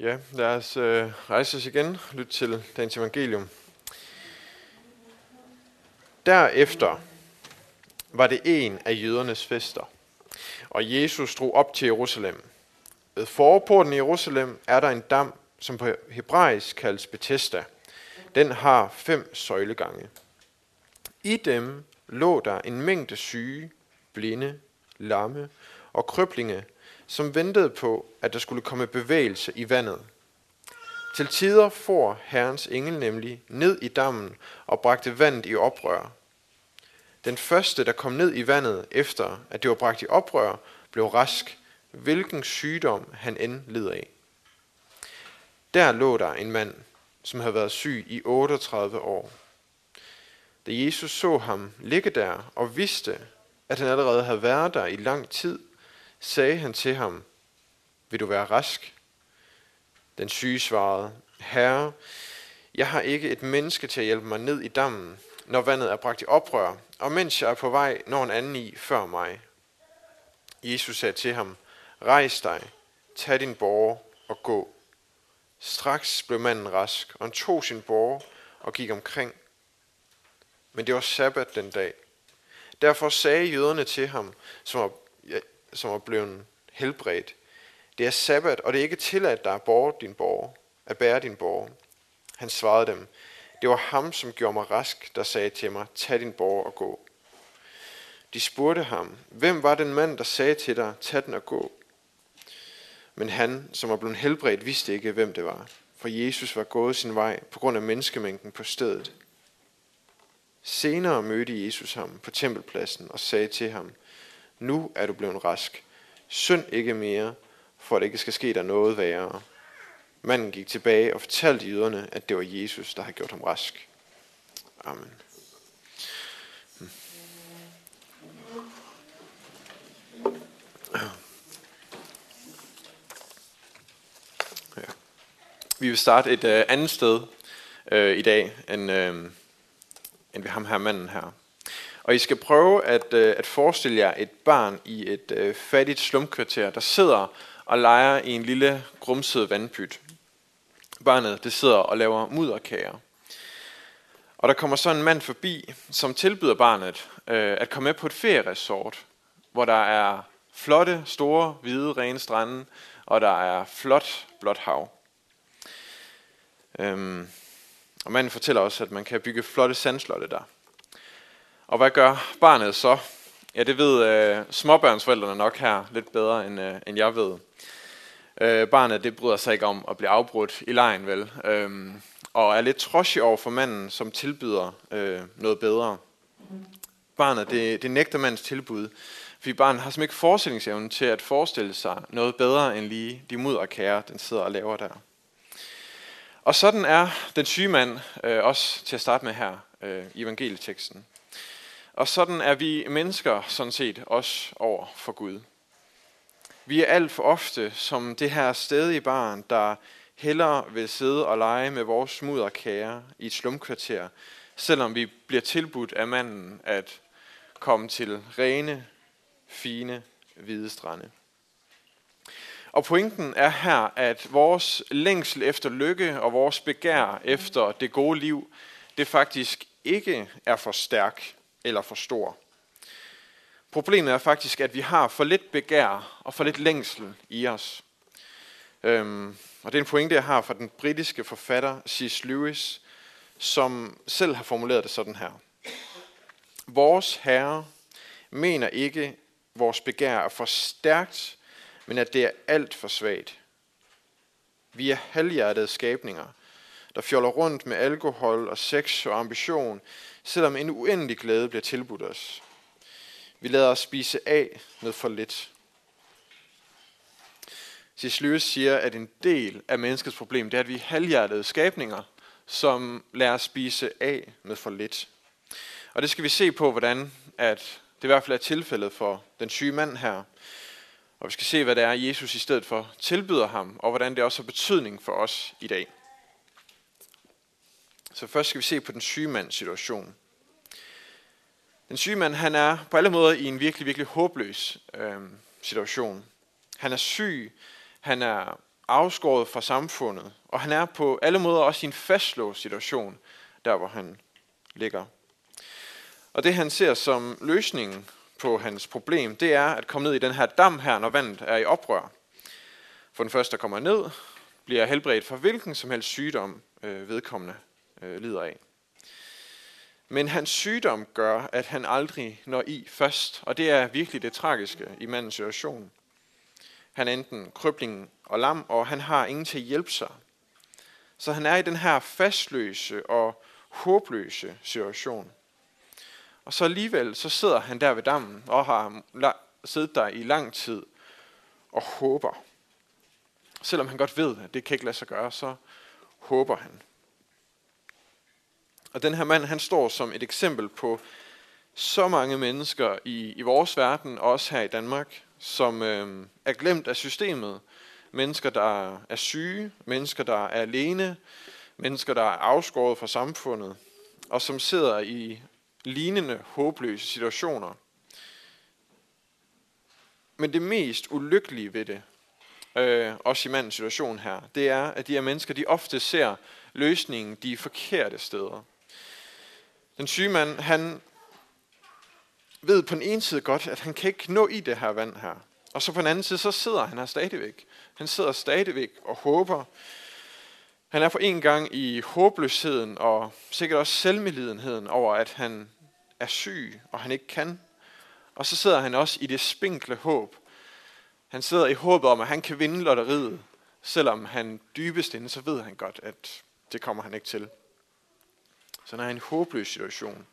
Ja, lad os øh, rejse os igen, lytte til dagens evangelium. Derefter var det en af jødernes fester, og Jesus drog op til Jerusalem. Ved forporten i Jerusalem er der en dam, som på hebraisk kaldes Bethesda. Den har fem søjlegange. I dem lå der en mængde syge, blinde, lamme og krøblinge, som ventede på, at der skulle komme bevægelse i vandet. Til tider for Herrens engel nemlig ned i dammen og bragte vandet i oprør. Den første, der kom ned i vandet efter, at det var bragt i oprør, blev rask, hvilken sygdom han end led af. Der lå der en mand, som havde været syg i 38 år. Da Jesus så ham ligge der og vidste, at han allerede havde været der i lang tid, sagde han til ham, vil du være rask? Den syge svarede, Herre, jeg har ikke et menneske til at hjælpe mig ned i dammen, når vandet er bragt i oprør, og mens jeg er på vej, når en anden i før mig. Jesus sagde til ham, rejs dig, tag din borger og gå. Straks blev manden rask, og han tog sin borger og gik omkring. Men det var sabbat den dag. Derfor sagde jøderne til ham, som var, som var blevet helbredt, det er sabbat, og det er ikke tilladt dig at, bære din borg, at bære din borg. Han svarede dem, det var ham, som gjorde mig rask, der sagde til mig, tag din borg og gå. De spurgte ham, hvem var den mand, der sagde til dig, tag den og gå? Men han, som var blevet helbredt, vidste ikke, hvem det var, for Jesus var gået sin vej på grund af menneskemængden på stedet. Senere mødte Jesus ham på tempelpladsen og sagde til ham, nu er du blevet rask. Synd ikke mere, for at det ikke skal ske der noget værre. Manden gik tilbage og fortalte jøderne, at det var Jesus, der havde gjort ham rask. Amen. Ja. Vi vil starte et uh, andet sted uh, i dag, end, uh, end ved ham her manden her. Og I skal prøve at, øh, at forestille jer et barn i et øh, fattigt slumkvarter, der sidder og leger i en lille grumset vandpyt. Barnet det sidder og laver mudderkager. Og der kommer så en mand forbi, som tilbyder barnet øh, at komme med på et ferieresort, hvor der er flotte, store, hvide, rene strande, og der er flot, blåt hav. Øhm, og manden fortæller også, at man kan bygge flotte sandslotte der. Og hvad gør barnet så? Ja, det ved øh, småbørnsforældrene nok her lidt bedre, end, øh, end jeg ved. Øh, barnet det bryder sig ikke om at blive afbrudt i lejen, vel? Øh, og er lidt trodsig over for manden, som tilbyder øh, noget bedre. Barnet det, det nægter mandens tilbud, fordi barnet har simpelthen ikke forestillingsevnen til at forestille sig noget bedre end lige de mudderkære, den sidder og laver der. Og sådan er den syge mand øh, også til at starte med her øh, i evangelieteksten. Og sådan er vi mennesker sådan set også over for Gud. Vi er alt for ofte som det her stedige barn, der hellere vil sidde og lege med vores mudderkære i et slumkvarter, selvom vi bliver tilbudt af manden at komme til rene, fine, hvide strande. Og pointen er her, at vores længsel efter lykke og vores begær efter det gode liv, det faktisk ikke er for stærk eller for stor. Problemet er faktisk, at vi har for lidt begær og for lidt længsel i os. Øhm, og det er en pointe, jeg har fra den britiske forfatter C.S. Lewis, som selv har formuleret det sådan her. Vores Herre mener ikke, at vores begær er for stærkt, men at det er alt for svagt. Vi er halvhjertede skabninger, der fjoller rundt med alkohol og sex og ambition, selvom en uendelig glæde bliver tilbudt os. Vi lader os spise af med for lidt. C.S. Lewis siger, at en del af menneskets problem, det er, at vi er halvhjertede skabninger, som lader os spise af med for lidt. Og det skal vi se på, hvordan at det i hvert fald er tilfældet for den syge mand her. Og vi skal se, hvad det er, Jesus i stedet for tilbyder ham, og hvordan det også har betydning for os i dag. Så først skal vi se på den syge mands situation. Den syge mand, han er på alle måder i en virkelig, virkelig håbløs øh, situation. Han er syg, han er afskåret fra samfundet, og han er på alle måder også i en fastlåst situation, der hvor han ligger. Og det han ser som løsningen på hans problem, det er at komme ned i den her dam her, når vandet er i oprør. For den første, der kommer ned, bliver helbredt for hvilken som helst sygdom øh, vedkommende øh, lider af. Men hans sygdom gør, at han aldrig når i først, og det er virkelig det tragiske i mandens situation. Han er enten krybling og lam, og han har ingen til at hjælpe sig. Så han er i den her fastløse og håbløse situation. Og så alligevel, så sidder han der ved dammen og har siddet der i lang tid og håber. Selvom han godt ved, at det kan ikke lade sig gøre, så håber han. Og den her mand, han står som et eksempel på så mange mennesker i, i vores verden, og også her i Danmark, som øh, er glemt af systemet. Mennesker, der er syge, mennesker, der er alene, mennesker, der er afskåret fra samfundet, og som sidder i lignende håbløse situationer. Men det mest ulykkelige ved det, øh, også i mandens situation her, det er, at de her mennesker, de ofte ser løsningen de forkerte steder. Den syge mand, han ved på den ene side godt, at han kan ikke nå i det her vand her. Og så på den anden side, så sidder han her stadigvæk. Han sidder stadigvæk og håber. Han er på en gang i håbløsheden og sikkert også selvmelidenheden over, at han er syg, og han ikke kan. Og så sidder han også i det spinkle håb. Han sidder i håbet om, at han kan vinde lotteriet, selvom han dybest inde, så ved han godt, at det kommer han ikke til. Så han er i en håbløs situation.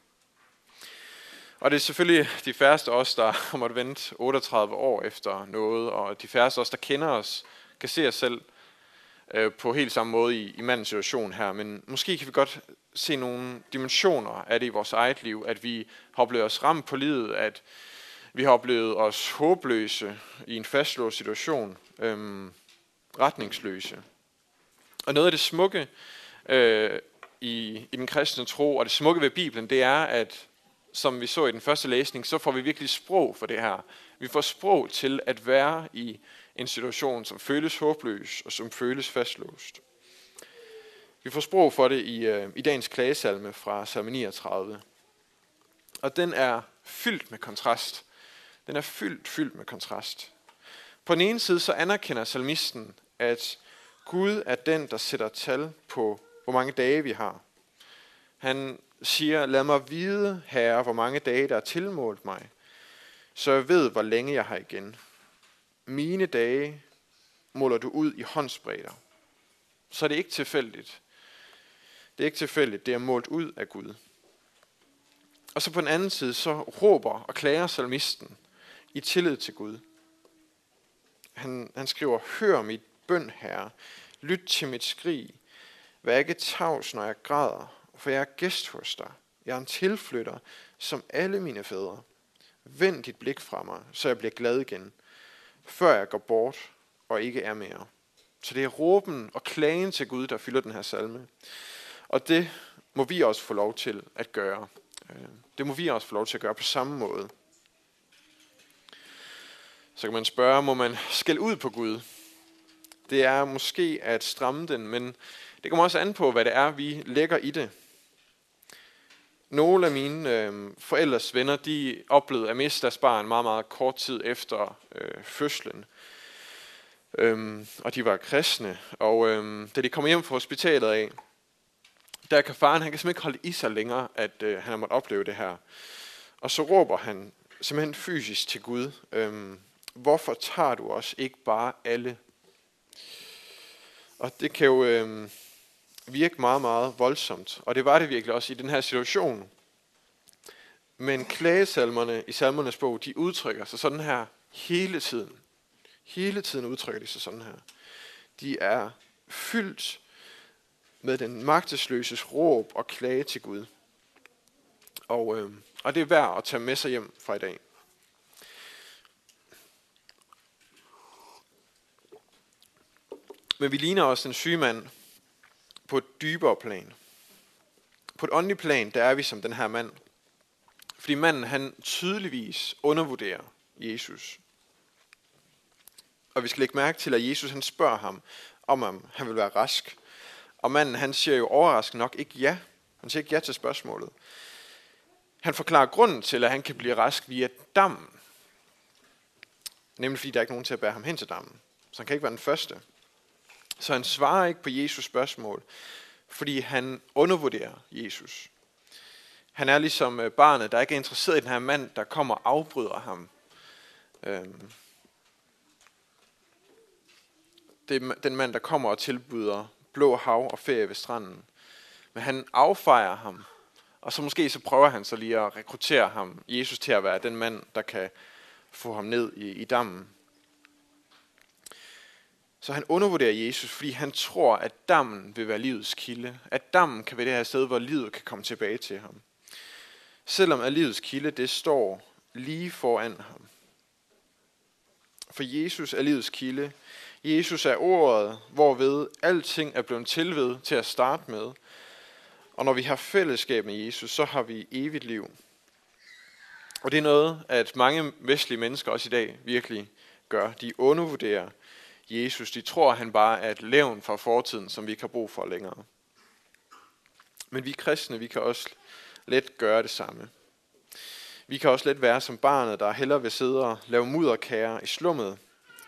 Og det er selvfølgelig de færreste os, der har måttet vente 38 år efter noget, og de færreste os, der kender os, kan se os selv øh, på helt samme måde i, i mandens situation her. Men måske kan vi godt se nogle dimensioner af det i vores eget liv, at vi har oplevet os ramt på livet, at vi har oplevet os håbløse i en fastlåst situation, øhm, retningsløse. Og noget af det smukke øh, i, i den kristne tro, og det smukke ved Bibelen, det er, at som vi så i den første læsning, så får vi virkelig sprog for det her. Vi får sprog til at være i en situation, som føles håbløs og som føles fastlåst. Vi får sprog for det i, øh, i dagens klagesalme fra salme 39. Og den er fyldt med kontrast. Den er fyldt, fyldt med kontrast. På den ene side så anerkender salmisten, at Gud er den, der sætter tal på, hvor mange dage vi har. Han siger, lad mig vide, herre, hvor mange dage der er tilmålt mig, så jeg ved, hvor længe jeg har igen. Mine dage måler du ud i håndsbredder. Så er det ikke tilfældigt. Det er ikke tilfældigt, det er målt ud af Gud. Og så på den anden side, så råber og klager salmisten i tillid til Gud. Han, han skriver, hør mit bøn, herre. Lyt til mit skrig. Vær ikke tavs, når jeg græder for jeg er gæst hos dig. Jeg er en tilflytter, som alle mine fædre. Vend dit blik fra mig, så jeg bliver glad igen, før jeg går bort og ikke er mere. Så det er råben og klagen til Gud, der fylder den her salme. Og det må vi også få lov til at gøre. Øh, det må vi også få lov til at gøre på samme måde. Så kan man spørge, må man skælde ud på Gud? Det er måske at stramme den, men det kommer også an på, hvad det er, vi lægger i det. Nogle af mine øh, forældres venner, de oplevede at miste deres barn meget, meget kort tid efter øh, fødslen. Øhm, og de var kristne. Og øhm, da de kommer hjem fra hospitalet af, der kan faren, han kan simpelthen ikke holde i sig længere, at øh, han har måttet opleve det her. Og så råber han simpelthen fysisk til Gud, øhm, hvorfor tager du os ikke bare alle? Og det kan jo, øhm, virke meget, meget voldsomt. Og det var det virkelig også i den her situation. Men klagesalmerne i salmernes bog, de udtrykker sig sådan her hele tiden. Hele tiden udtrykker de sig sådan her. De er fyldt med den magtesløses råb og klage til Gud. Og, øh, og det er værd at tage med sig hjem fra i dag. Men vi ligner også en syge mand, på et dybere plan. På et åndeligt plan, der er vi som den her mand. Fordi manden, han tydeligvis undervurderer Jesus. Og vi skal lægge mærke til, at Jesus han spørger ham, om om han vil være rask. Og manden han siger jo overraskende nok ikke ja. Han siger ikke ja til spørgsmålet. Han forklarer grunden til, at han kan blive rask via dammen. Nemlig fordi der er ikke nogen til at bære ham hen til dammen. Så han kan ikke være den første. Så han svarer ikke på Jesus spørgsmål, fordi han undervurderer Jesus. Han er ligesom øh, barnet, der ikke er interesseret i den her mand, der kommer og afbryder ham. Øhm. Det er den mand, der kommer og tilbyder blå hav og ferie ved stranden. Men han affejer ham, og så måske så prøver han så lige at rekruttere ham, Jesus til at være den mand, der kan få ham ned i, i dammen. Så han undervurderer Jesus, fordi han tror, at dammen vil være livets kilde. At dammen kan være det her sted, hvor livet kan komme tilbage til ham. Selvom at livets kilde, det står lige foran ham. For Jesus er livets kilde. Jesus er ordet, hvorved alting er blevet tilved til at starte med. Og når vi har fællesskab med Jesus, så har vi evigt liv. Og det er noget, at mange vestlige mennesker også i dag virkelig gør. De undervurderer Jesus. De tror, at han bare er et levn fra fortiden, som vi ikke har brug for længere. Men vi kristne, vi kan også let gøre det samme. Vi kan også let være som barnet, der hellere vil sidde og lave mudderkager i slummet,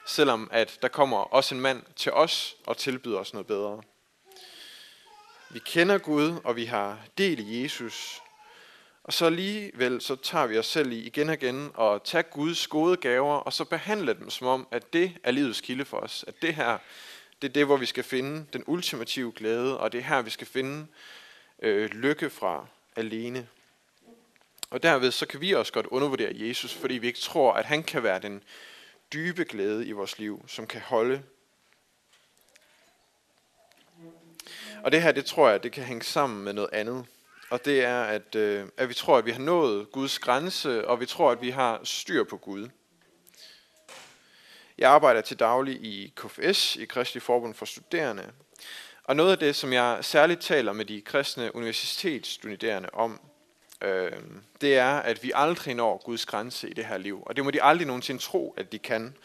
selvom at der kommer også en mand til os og tilbyder os noget bedre. Vi kender Gud, og vi har del i Jesus, og så alligevel, så tager vi os selv i igen og igen og tager Guds gode gaver, og så behandler dem som om, at det er livets kilde for os. At det her, det er det, hvor vi skal finde den ultimative glæde, og det er her, vi skal finde øh, lykke fra alene. Og derved så kan vi også godt undervurdere Jesus, fordi vi ikke tror, at han kan være den dybe glæde i vores liv, som kan holde. Og det her, det tror jeg, det kan hænge sammen med noget andet og det er, at, øh, at vi tror, at vi har nået Guds grænse, og vi tror, at vi har styr på Gud. Jeg arbejder til daglig i KFS, i Kristelig Forbund for Studerende, og noget af det, som jeg særligt taler med de kristne universitetsstuderende om, øh, det er, at vi aldrig når Guds grænse i det her liv. Og det må de aldrig nogensinde tro, at de kan.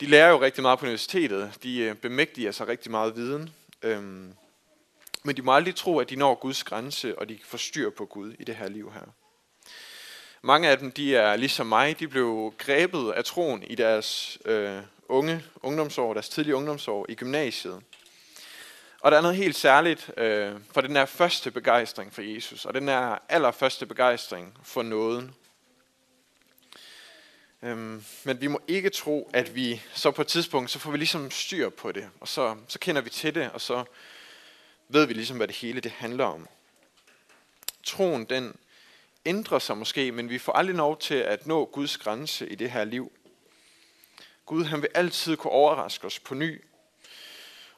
De lærer jo rigtig meget på universitetet. De øh, bemægtiger sig rigtig meget viden. Øh, men de må aldrig tro, at de når Guds grænse, og de får styr på Gud i det her liv her. Mange af dem, de er ligesom mig, de blev grebet af troen i deres øh, unge ungdomsår, deres tidlige ungdomsår i gymnasiet. Og der er noget helt særligt øh, for den her første begejstring for Jesus, og den her allerførste begejstring for nåden. Øhm, men vi må ikke tro, at vi så på et tidspunkt, så får vi ligesom styr på det, og så, så kender vi til det, og så ved vi ligesom, hvad det hele det handler om. Troen, den ændrer sig måske, men vi får aldrig lov til at nå Guds grænse i det her liv. Gud, han vil altid kunne overraske os på ny.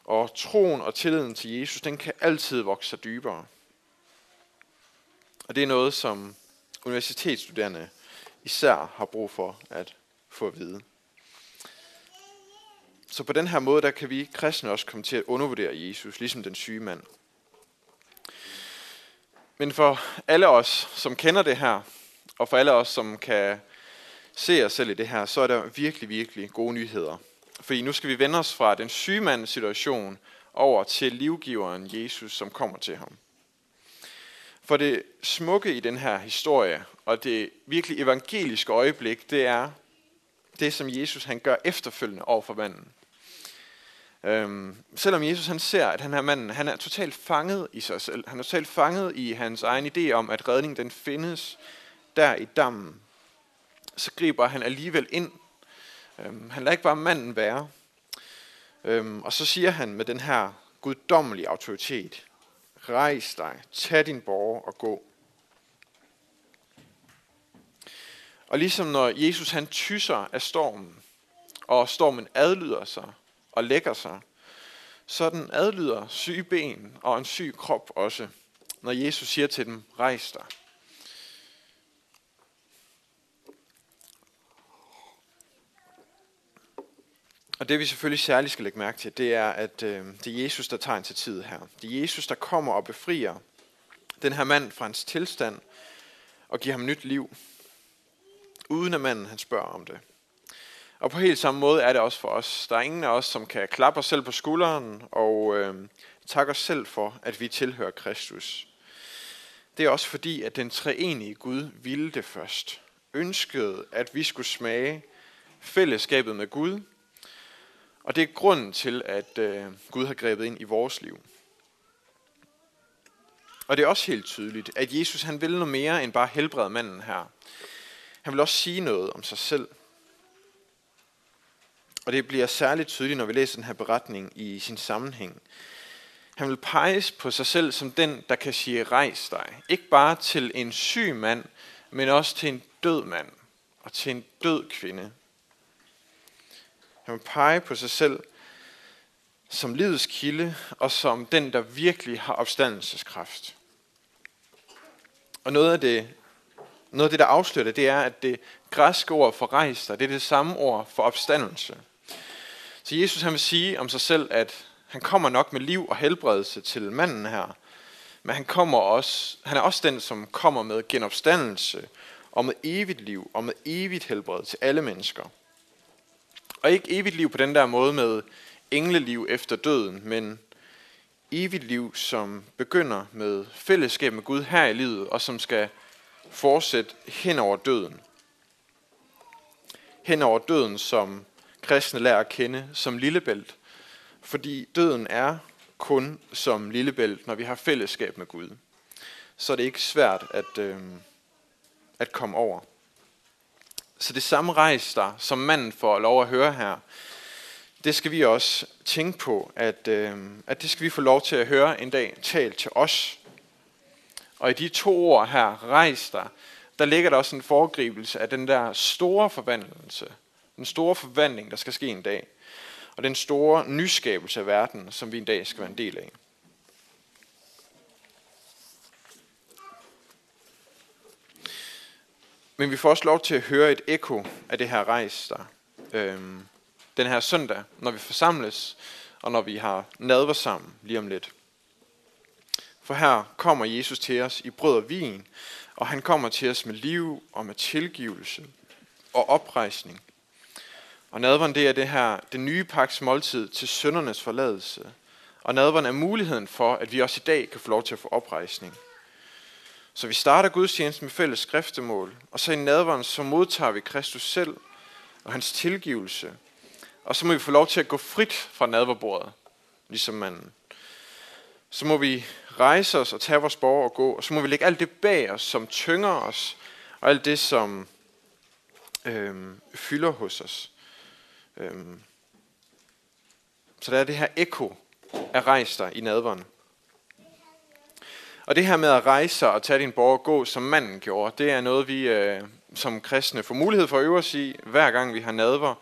Og troen og tilliden til Jesus, den kan altid vokse sig dybere. Og det er noget, som universitetsstuderende især har brug for at få at vide. Så på den her måde, der kan vi kristne også komme til at undervurdere Jesus, ligesom den syge mand. Men for alle os, som kender det her, og for alle os, som kan se os selv i det her, så er der virkelig, virkelig gode nyheder. Fordi nu skal vi vende os fra den syge mands situation over til livgiveren Jesus, som kommer til ham. For det smukke i den her historie, og det virkelig evangeliske øjeblik, det er det, som Jesus han gør efterfølgende over for manden. Øhm, selvom Jesus han ser, at han her manden, han er totalt fanget i sig selv. Han er totalt fanget i hans egen idé om, at redning den findes der i dammen. Så griber han alligevel ind. Øhm, han lader ikke bare manden være. Øhm, og så siger han med den her guddommelige autoritet, rejs dig, tag din borger og gå. Og ligesom når Jesus han tysser af stormen, og stormen adlyder sig, og lægger sig. Sådan adlyder syge ben og en syg krop også, når Jesus siger til dem, rejs dig. Og det vi selvfølgelig særligt skal lægge mærke til, det er, at øh, det er Jesus, der tager tid her. Det er Jesus, der kommer og befrier den her mand fra hans tilstand og giver ham nyt liv, uden at manden han spørger om det. Og på helt samme måde er det også for os. Der er ingen af os, som kan klappe os selv på skulderen og øh, takke os selv for, at vi tilhører Kristus. Det er også fordi, at den treenige Gud ville det først. Ønskede, at vi skulle smage fællesskabet med Gud. Og det er grunden til, at øh, Gud har grebet ind i vores liv. Og det er også helt tydeligt, at Jesus han vil noget mere end bare helbrede manden her. Han vil også sige noget om sig selv. Og det bliver særligt tydeligt, når vi læser den her beretning i sin sammenhæng. Han vil peges på sig selv som den, der kan sige, rejs dig. Ikke bare til en syg mand, men også til en død mand og til en død kvinde. Han vil pege på sig selv som livets kilde og som den, der virkelig har opstandelseskraft. Og noget af det, noget af det der afslører det, det er, at det græske ord for rejs dig, det er det samme ord for opstandelse. Så Jesus han vil sige om sig selv, at han kommer nok med liv og helbredelse til manden her, men han, kommer også, han er også den, som kommer med genopstandelse og med evigt liv og med evigt helbred til alle mennesker. Og ikke evigt liv på den der måde med engleliv efter døden, men evigt liv, som begynder med fællesskab med Gud her i livet, og som skal fortsætte hen over døden. Hen over døden, som kristne lærer at kende som lillebælt. Fordi døden er kun som lillebælt, når vi har fællesskab med Gud. Så er det ikke svært at, øh, at komme over. Så det samme rejs der, som manden får lov at høre her, det skal vi også tænke på, at, øh, at det skal vi få lov til at høre en dag talt til os. Og i de to ord her, rejs der, der ligger der også en foregribelse af den der store forvandlelse, den store forvandling, der skal ske en dag, og den store nyskabelse af verden, som vi en dag skal være en del af. Men vi får også lov til at høre et ekko af det her rejs der. Øhm, den her søndag, når vi forsamles, og når vi har nadver sammen lige om lidt. For her kommer Jesus til os i brød og vin, og han kommer til os med liv og med tilgivelse og oprejsning. Og nadveren det er det her, det nye paks måltid til søndernes forladelse. Og nadveren er muligheden for, at vi også i dag kan få lov til at få oprejsning. Så vi starter gudstjenesten med fælles skriftemål, og så i nadveren så modtager vi Kristus selv og hans tilgivelse og så må vi få lov til at gå frit fra nadverbordet, ligesom manden. Så må vi rejse os og tage vores borger og gå, og så må vi lægge alt det bag os, som tynger os, og alt det, som øh, fylder hos os. Øhm. Så der er det her ekko af rejs dig i nadveren. Og det her med at rejse og tage din borg og gå, som manden gjorde, det er noget, vi øh, som kristne får mulighed for at øve os i, hver gang vi har nadver.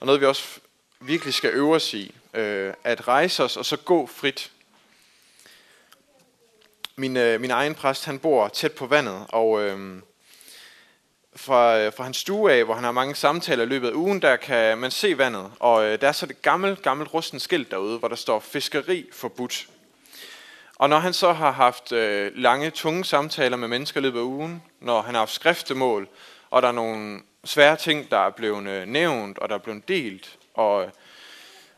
Og noget, vi også virkelig skal øve os i. Øh, at rejse os og så gå frit. Min, øh, min egen præst, han bor tæt på vandet, og øh, fra, øh, fra hans stue af, hvor han har mange samtaler i løbet af ugen, der kan man se vandet. Og øh, der er så det gammelt, gammelt rusten skilt derude, hvor der står fiskeri forbudt. Og når han så har haft øh, lange, tunge samtaler med mennesker i løbet af ugen, når han har haft skriftemål, og der er nogle svære ting, der er blevet øh, nævnt, og der er blevet delt, og, øh,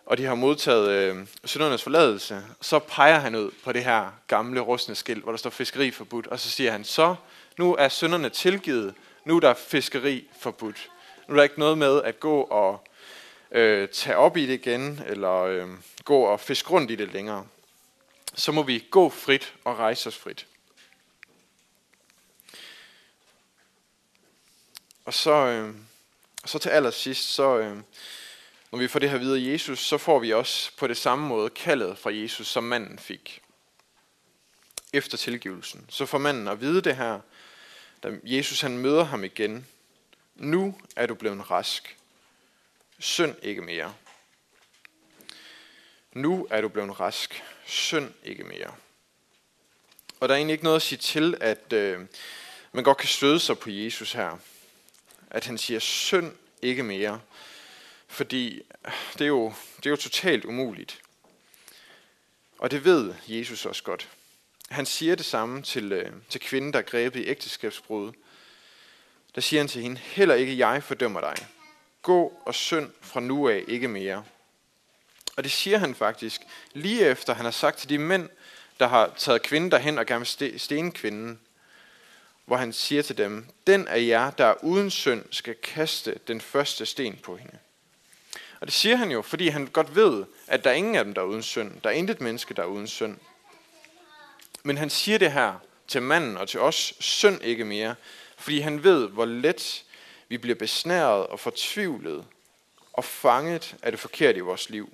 og de har modtaget øh, syndernes forladelse, så peger han ud på det her gamle rustne skilt, hvor der står fiskeri forbudt, og så siger han, så nu er synderne tilgivet, nu er der fiskeri forbudt. Nu er der ikke noget med at gå og øh, tage op i det igen, eller øh, gå og fiske rundt i det længere. Så må vi gå frit og rejse os frit. Og så, øh, så til allersidst, så, øh, når vi får det her videre Jesus, så får vi også på det samme måde kaldet fra Jesus, som manden fik. Efter tilgivelsen. Så får manden at vide det her, da Jesus han møder ham igen. Nu er du blevet rask. Synd ikke mere. Nu er du blevet rask. Synd ikke mere. Og der er egentlig ikke noget at sige til, at øh, man godt kan støde sig på Jesus her. At han siger, synd ikke mere. Fordi det er jo, det er jo totalt umuligt. Og det ved Jesus også godt. Han siger det samme til, øh, til kvinden, der er grebet i ægteskabsbrud. Der siger han til hende, heller ikke jeg fordømmer dig. gå og synd fra nu af ikke mere. Og det siger han faktisk lige efter han har sagt til de mænd, der har taget kvinden derhen og gerne vil stene kvinden, hvor han siger til dem, den af jer, der er uden synd, skal kaste den første sten på hende. Og det siger han jo, fordi han godt ved, at der er ingen af dem, der er uden synd. Der er intet menneske, der er uden synd. Men han siger det her til manden og til os, synd ikke mere, fordi han ved, hvor let vi bliver besnæret og fortvivlet og fanget af det forkerte i vores liv.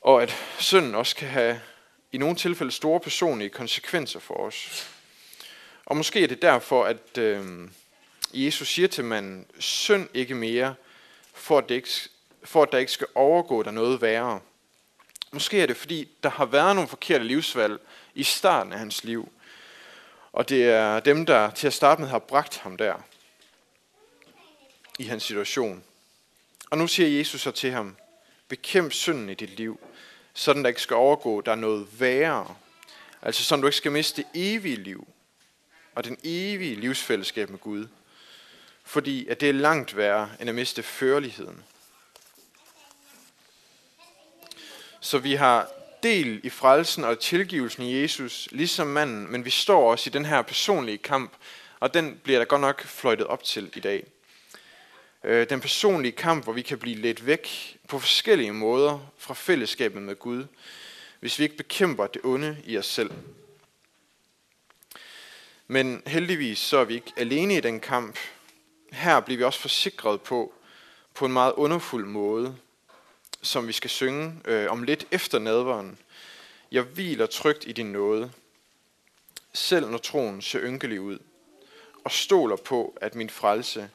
Og at synden også kan have i nogle tilfælde store personlige konsekvenser for os. Og måske er det derfor, at øh, Jesus siger til manden, synd ikke mere, for at, det ikke, for at der ikke skal overgå dig noget værre. Måske er det, fordi der har været nogle forkerte livsvalg i starten af hans liv. Og det er dem, der til at starte med har bragt ham der i hans situation. Og nu siger Jesus så til ham, bekæmp synden i dit liv, sådan der ikke skal overgå der er noget værre. Altså sådan du ikke skal miste det evige liv og den evige livsfællesskab med Gud. Fordi at det er langt værre end at miste førligheden. Så vi har del i frelsen og tilgivelsen i Jesus, ligesom manden, men vi står også i den her personlige kamp, og den bliver der godt nok fløjtet op til i dag. Øh, den personlige kamp, hvor vi kan blive let væk på forskellige måder fra fællesskabet med Gud, hvis vi ikke bekæmper det onde i os selv. Men heldigvis så er vi ikke alene i den kamp. Her bliver vi også forsikret på, på en meget underfuld måde, som vi skal synge øh, om lidt efter nadveren. Jeg hviler trygt i din nåde, selv når troen ser ynkelig ud, og stoler på, at min frelse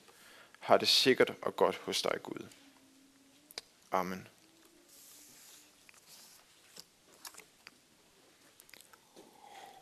har det sikkert og godt hos dig, Gud. Amen.